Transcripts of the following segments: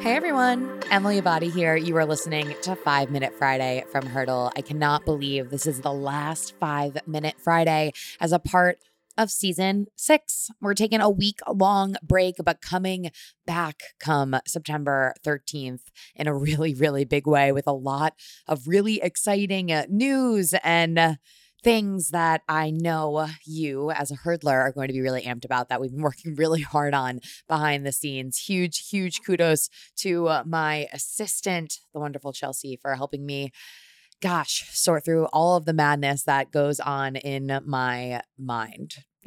Hey everyone, Emily Abadi here. You are listening to Five Minute Friday from Hurdle. I cannot believe this is the last Five Minute Friday as a part of season six. We're taking a week long break, but coming back come September 13th in a really, really big way with a lot of really exciting uh, news and. Things that I know you as a hurdler are going to be really amped about that we've been working really hard on behind the scenes. Huge, huge kudos to uh, my assistant, the wonderful Chelsea, for helping me. Gosh, sort through all of the madness that goes on in my mind.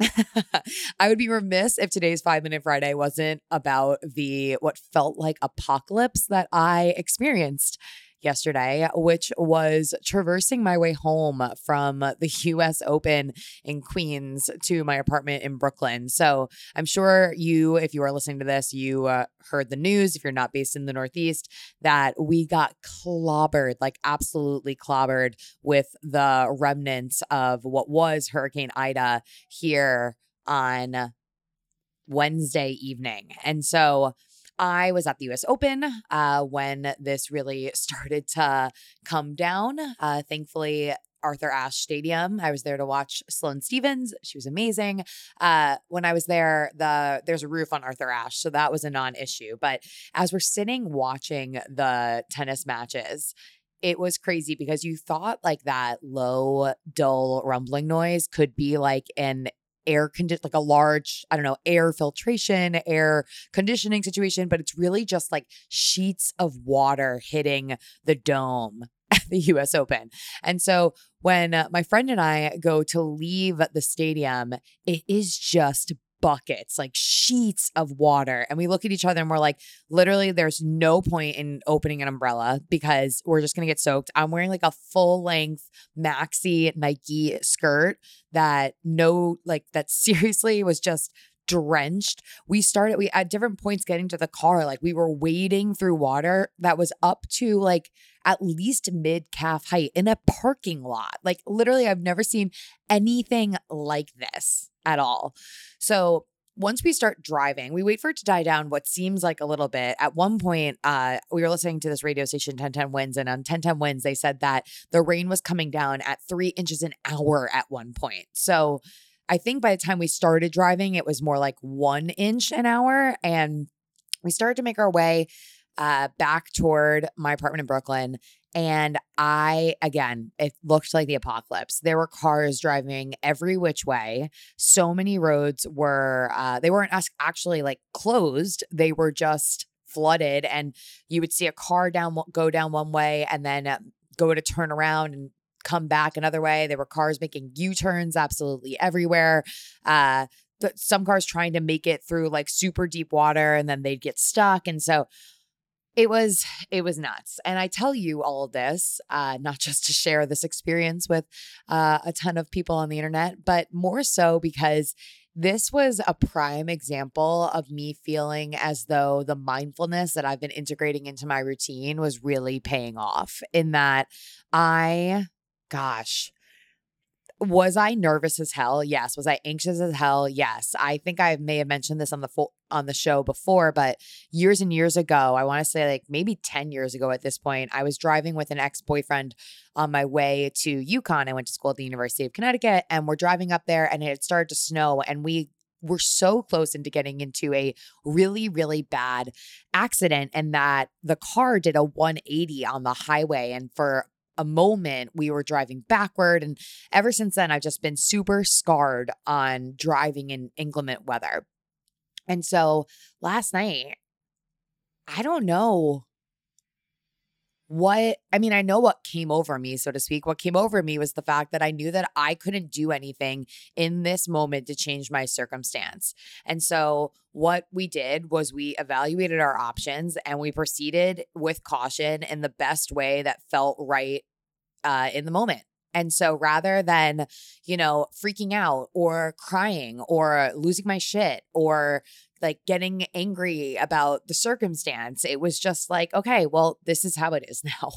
I would be remiss if today's 5 Minute Friday wasn't about the what felt like apocalypse that I experienced yesterday, which was traversing my way home from the US Open in Queens to my apartment in Brooklyn. So I'm sure you, if you are listening to this, you uh, heard the news, if you're not based in the Northeast, that we got clobbered, like absolutely clobbered with the remnants of what was Hurricane Ida here on Wednesday evening. And so, I was at the US Open uh, when this really started to come down. Uh, thankfully, Arthur Ashe Stadium. I was there to watch Sloane Stevens. She was amazing. Uh, when I was there, the there's a roof on Arthur Ashe, so that was a non-issue. But as we're sitting watching the tennis matches, it was crazy because you thought like that low, dull rumbling noise could be like an air condition like a large i don't know air filtration air conditioning situation but it's really just like sheets of water hitting the dome at the us open. And so when uh, my friend and i go to leave the stadium it is just buckets, like sheets of water. And we look at each other and we're like, literally, there's no point in opening an umbrella because we're just going to get soaked. I'm wearing like a full length maxi Nike skirt that no, like, that seriously was just drenched. We started, we at different points getting to the car, like, we were wading through water that was up to like, at least mid calf height in a parking lot. Like, literally, I've never seen anything like this at all. So, once we start driving, we wait for it to die down what seems like a little bit. At one point, uh, we were listening to this radio station, 1010 WINS, and on 1010 WINS, they said that the rain was coming down at three inches an hour at one point. So I think by the time we started driving, it was more like one inch an hour. And we started to make our way uh, back toward my apartment in Brooklyn. And I, again, it looked like the apocalypse. There were cars driving every which way. So many roads were, uh, they weren't actually like closed, they were just flooded. And you would see a car down, go down one way and then uh, go to turn around and come back another way. There were cars making U turns absolutely everywhere. Uh, some cars trying to make it through like super deep water and then they'd get stuck. And so it was it was nuts and i tell you all this uh, not just to share this experience with uh, a ton of people on the internet but more so because this was a prime example of me feeling as though the mindfulness that I've been integrating into my routine was really paying off in that I, gosh, was I nervous as hell? Yes. Was I anxious as hell? Yes. I think I may have mentioned this on the on the show before, but years and years ago, I want to say like maybe 10 years ago at this point, I was driving with an ex-boyfriend on my way to UConn. I went to school at the University of Connecticut and we're driving up there and it started to snow and we were so close into getting into a really, really bad accident, and that the car did a 180 on the highway. And for a moment we were driving backward. And ever since then, I've just been super scarred on driving in inclement weather. And so last night, I don't know what I mean, I know what came over me, so to speak. What came over me was the fact that I knew that I couldn't do anything in this moment to change my circumstance. And so, what we did was we evaluated our options and we proceeded with caution in the best way that felt right uh, in the moment. And so rather than, you know, freaking out or crying or losing my shit or like getting angry about the circumstance. It was just like, okay, well, this is how it is now.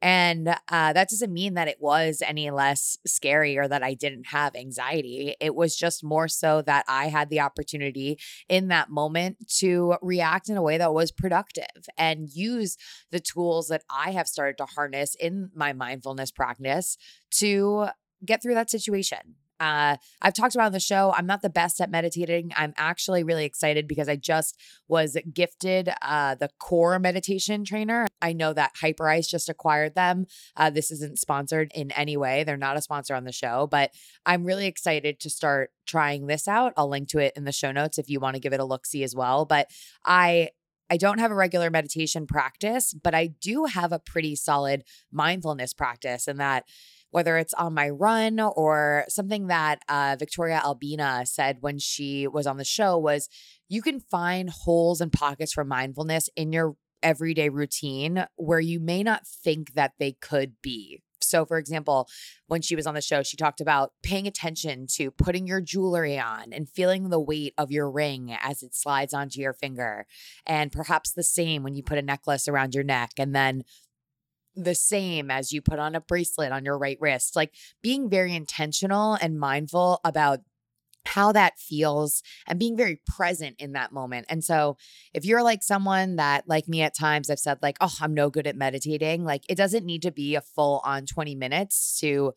And uh, that doesn't mean that it was any less scary or that I didn't have anxiety. It was just more so that I had the opportunity in that moment to react in a way that was productive and use the tools that I have started to harness in my mindfulness practice to get through that situation. Uh, I've talked about on the show. I'm not the best at meditating. I'm actually really excited because I just was gifted uh, the core meditation trainer. I know that Hyperice just acquired them. Uh, this isn't sponsored in any way. They're not a sponsor on the show, but I'm really excited to start trying this out. I'll link to it in the show notes if you want to give it a look see as well. But I I don't have a regular meditation practice, but I do have a pretty solid mindfulness practice, and that whether it's on my run or something that uh, Victoria Albina said when she was on the show was you can find holes and pockets for mindfulness in your everyday routine where you may not think that they could be. So, for example, when she was on the show, she talked about paying attention to putting your jewelry on and feeling the weight of your ring as it slides onto your finger. And perhaps the same when you put a necklace around your neck and then the same as you put on a bracelet on your right wrist. Like being very intentional and mindful about how that feels and being very present in that moment. And so, if you're like someone that, like me at times, I've said, like, oh, I'm no good at meditating, like it doesn't need to be a full on 20 minutes to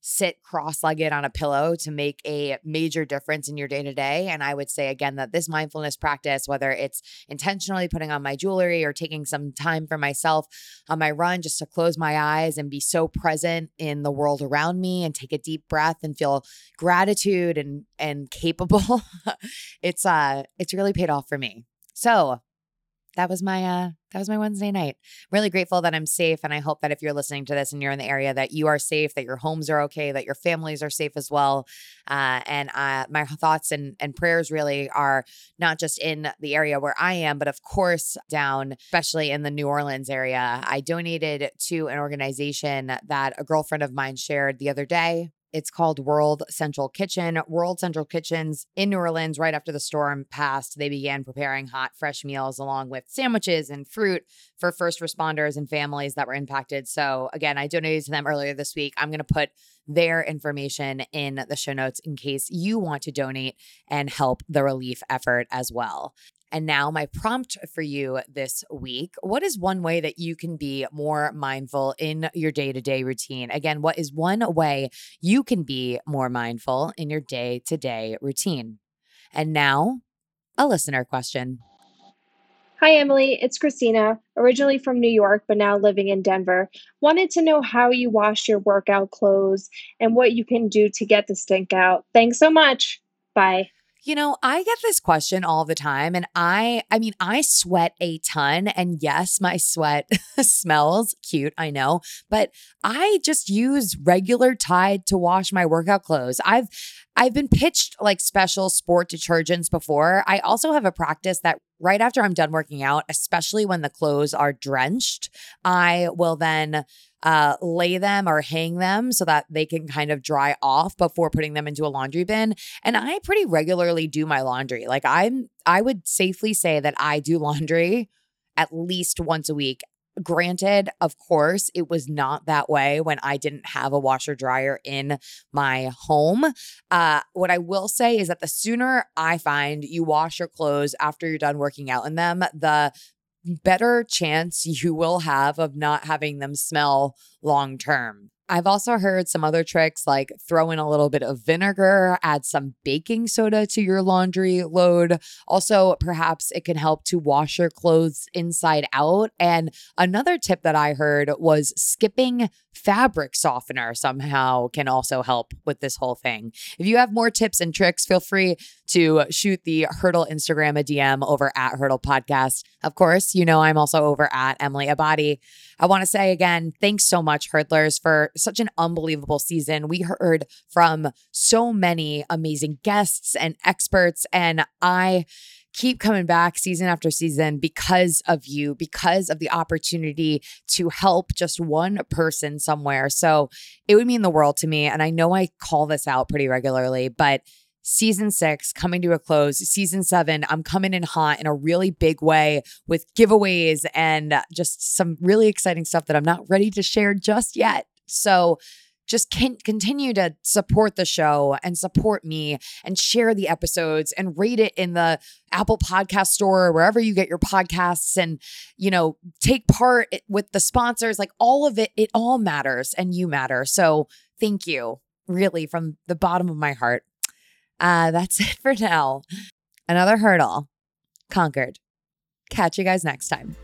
sit cross legged on a pillow to make a major difference in your day to day. And I would say again that this mindfulness practice, whether it's intentionally putting on my jewelry or taking some time for myself on my run just to close my eyes and be so present in the world around me and take a deep breath and feel gratitude and and capable, it's uh it's really paid off for me. So that was my uh that was my Wednesday night. Really grateful that I'm safe and I hope that if you're listening to this and you're in the area that you are safe, that your homes are okay, that your families are safe as well. Uh, and uh, my thoughts and and prayers really are not just in the area where I am, but of course down especially in the New Orleans area. I donated to an organization that a girlfriend of mine shared the other day it's called World Central Kitchen. World Central Kitchens in New Orleans, right after the storm passed, they began preparing hot, fresh meals along with sandwiches and fruit for first responders and families that were impacted. So, again, I donated to them earlier this week. I'm going to put their information in the show notes in case you want to donate and help the relief effort as well. And now, my prompt for you this week what is one way that you can be more mindful in your day to day routine? Again, what is one way you can be more mindful in your day to day routine? And now, a listener question. Hi, Emily. It's Christina, originally from New York, but now living in Denver. Wanted to know how you wash your workout clothes and what you can do to get the stink out. Thanks so much. Bye. You know, I get this question all the time and I I mean, I sweat a ton and yes, my sweat smells cute, I know, but I just use regular Tide to wash my workout clothes. I've I've been pitched like special sport detergents before. I also have a practice that right after I'm done working out, especially when the clothes are drenched, I will then uh, lay them or hang them so that they can kind of dry off before putting them into a laundry bin. And I pretty regularly do my laundry. Like I'm, I would safely say that I do laundry at least once a week. Granted, of course, it was not that way when I didn't have a washer dryer in my home. Uh, what I will say is that the sooner I find you wash your clothes after you're done working out in them, the better chance you will have of not having them smell long term. I've also heard some other tricks like throw in a little bit of vinegar, add some baking soda to your laundry load. Also, perhaps it can help to wash your clothes inside out. And another tip that I heard was skipping fabric softener somehow can also help with this whole thing. If you have more tips and tricks, feel free to shoot the Hurdle Instagram a DM over at Hurdle Podcast. Of course, you know I'm also over at Emily Abadi. I want to say again, thanks so much, Hurdlers, for such an unbelievable season. We heard from so many amazing guests and experts, and I keep coming back season after season because of you, because of the opportunity to help just one person somewhere. So it would mean the world to me. And I know I call this out pretty regularly, but season six coming to a close. Season seven, I'm coming in hot in a really big way with giveaways and just some really exciting stuff that I'm not ready to share just yet. So just can continue to support the show and support me and share the episodes and rate it in the Apple Podcast Store or wherever you get your podcasts and you know take part with the sponsors like all of it it all matters and you matter. So thank you really from the bottom of my heart. Uh that's it for now. Another hurdle conquered. Catch you guys next time.